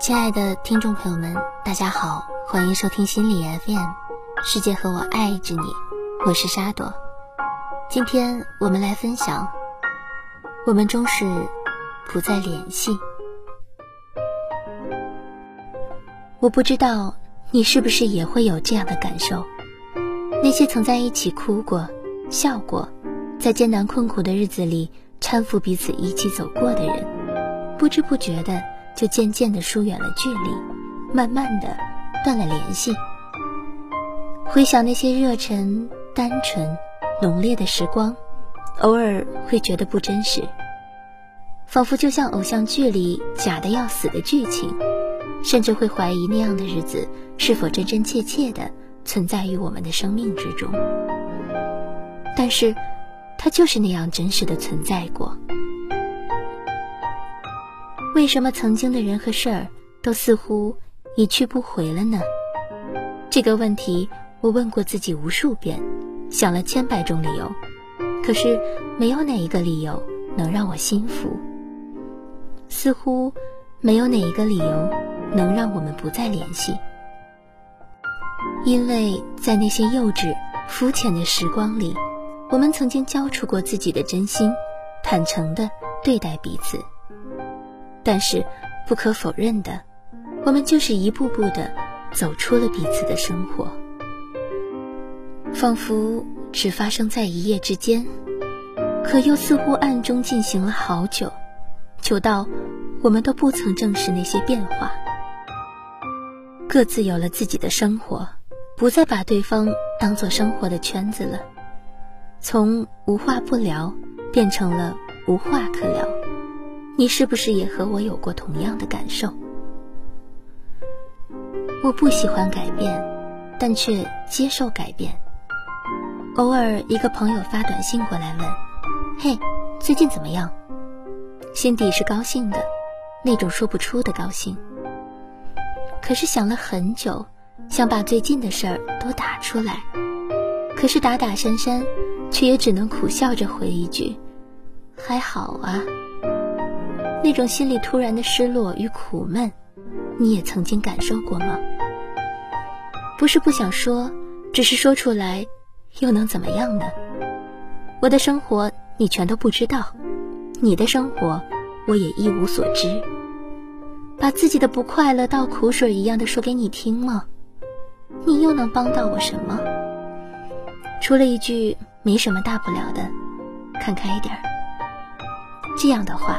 亲爱的听众朋友们，大家好，欢迎收听心理 FM，世界和我爱着你，我是沙朵。今天我们来分享，我们终是不再联系。我不知道你是不是也会有这样的感受，那些曾在一起哭过、笑过，在艰难困苦的日子里搀扶彼此一起走过的人，不知不觉的。就渐渐的疏远了距离，慢慢的断了联系。回想那些热忱、单纯、浓烈的时光，偶尔会觉得不真实，仿佛就像偶像剧里假的要死的剧情，甚至会怀疑那样的日子是否真真切切的存在于我们的生命之中。但是，它就是那样真实的存在过。为什么曾经的人和事儿都似乎一去不回了呢？这个问题我问过自己无数遍，想了千百种理由，可是没有哪一个理由能让我心服。似乎没有哪一个理由能让我们不再联系，因为在那些幼稚、肤浅的时光里，我们曾经交出过自己的真心，坦诚地对待彼此。但是，不可否认的，我们就是一步步的走出了彼此的生活，仿佛只发生在一夜之间，可又似乎暗中进行了好久，久到我们都不曾正视那些变化，各自有了自己的生活，不再把对方当做生活的圈子了，从无话不聊变成了无话可聊。你是不是也和我有过同样的感受？我不喜欢改变，但却接受改变。偶尔，一个朋友发短信过来问：“嘿，最近怎么样？”心底是高兴的，那种说不出的高兴。可是想了很久，想把最近的事儿都打出来，可是打打删删，却也只能苦笑着回一句：“还好啊。”那种心里突然的失落与苦闷，你也曾经感受过吗？不是不想说，只是说出来，又能怎么样呢？我的生活你全都不知道，你的生活我也一无所知。把自己的不快乐倒苦水一样的说给你听吗？你又能帮到我什么？除了一句没什么大不了的，看开一点儿。这样的话。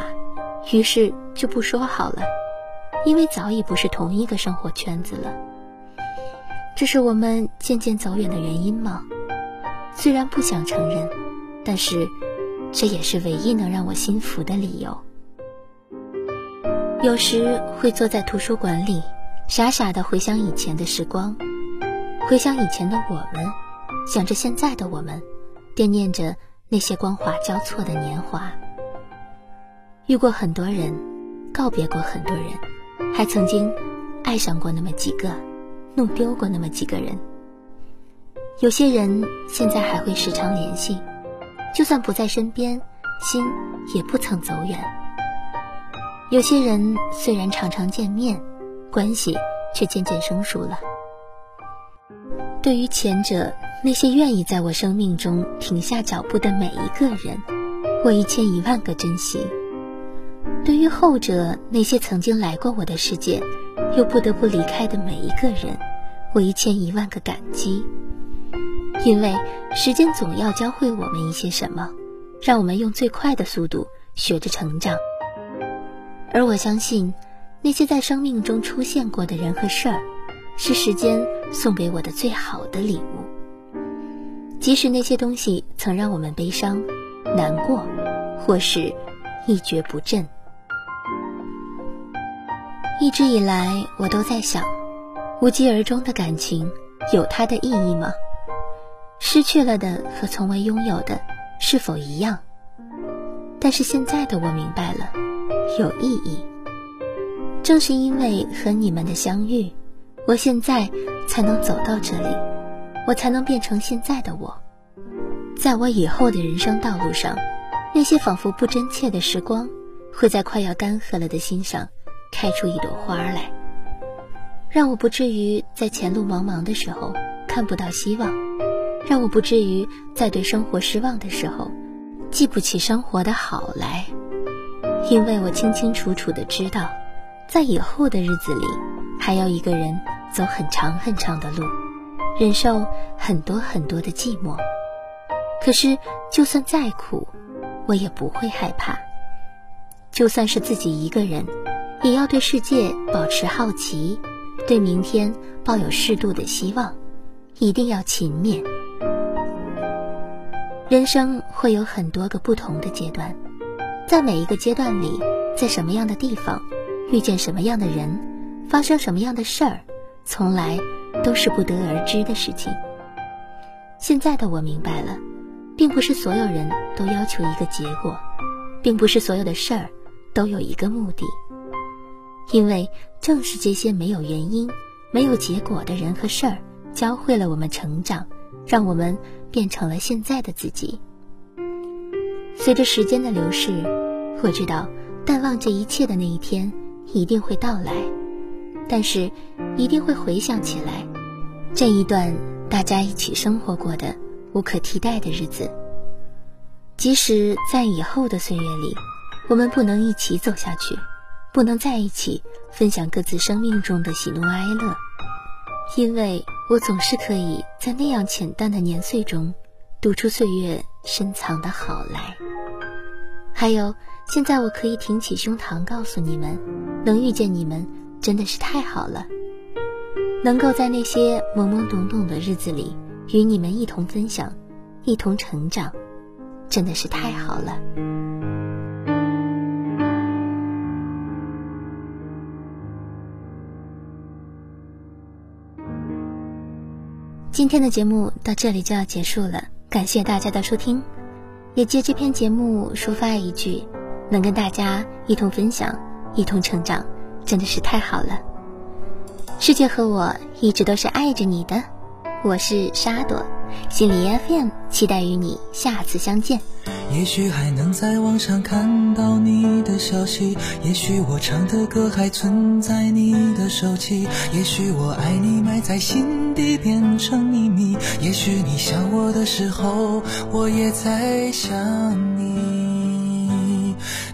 于是就不说好了，因为早已不是同一个生活圈子了。这是我们渐渐走远的原因吗？虽然不想承认，但是这也是唯一能让我心服的理由。有时会坐在图书馆里，傻傻的回想以前的时光，回想以前的我们，想着现在的我们，惦念着那些光华交错的年华。遇过很多人，告别过很多人，还曾经爱上过那么几个，弄丢过那么几个人。有些人现在还会时常联系，就算不在身边，心也不曾走远。有些人虽然常常见面，关系却渐渐生疏了。对于前者，那些愿意在我生命中停下脚步的每一个人，我一千一万个珍惜。对于后者，那些曾经来过我的世界，又不得不离开的每一个人，我一千一万个感激。因为时间总要教会我们一些什么，让我们用最快的速度学着成长。而我相信，那些在生命中出现过的人和事儿，是时间送给我的最好的礼物。即使那些东西曾让我们悲伤、难过，或是一蹶不振。一直以来，我都在想，无疾而终的感情有它的意义吗？失去了的和从未拥有的是否一样？但是现在的我明白了，有意义。正是因为和你们的相遇，我现在才能走到这里，我才能变成现在的我。在我以后的人生道路上，那些仿佛不真切的时光，会在快要干涸了的心上。开出一朵花来，让我不至于在前路茫茫的时候看不到希望，让我不至于在对生活失望的时候记不起生活的好来。因为我清清楚楚的知道，在以后的日子里，还要一个人走很长很长的路，忍受很多很多的寂寞。可是，就算再苦，我也不会害怕。就算是自己一个人，也要对世界保持好奇，对明天抱有适度的希望，一定要勤勉。人生会有很多个不同的阶段，在每一个阶段里，在什么样的地方，遇见什么样的人，发生什么样的事儿，从来都是不得而知的事情。现在的我明白了。并不是所有人都要求一个结果，并不是所有的事儿都有一个目的。因为正是这些没有原因、没有结果的人和事儿，教会了我们成长，让我们变成了现在的自己。随着时间的流逝，我知道淡忘这一切的那一天一定会到来，但是一定会回想起来这一段大家一起生活过的。无可替代的日子，即使在以后的岁月里，我们不能一起走下去，不能在一起分享各自生命中的喜怒哀乐，因为我总是可以在那样浅淡的年岁中，读出岁月深藏的好来。还有，现在我可以挺起胸膛告诉你们，能遇见你们真的是太好了，能够在那些懵懵懂懂的日子里。与你们一同分享，一同成长，真的是太好了。今天的节目到这里就要结束了，感谢大家的收听，也借这篇节目抒发一句：能跟大家一同分享，一同成长，真的是太好了。世界和我一直都是爱着你的。我是沙朵，心理 FM，期待与你下次相见。也许还能在网上看到你的消息，也许我唱的歌还存在你的手机，也许我爱你埋在心底变成秘密，也许你想我的时候，我也在想你。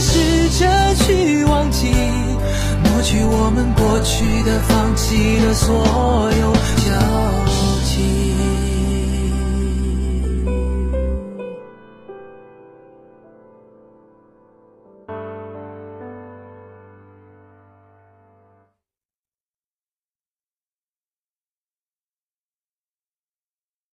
试着去忘记，抹去我们过去的、放弃的所有交。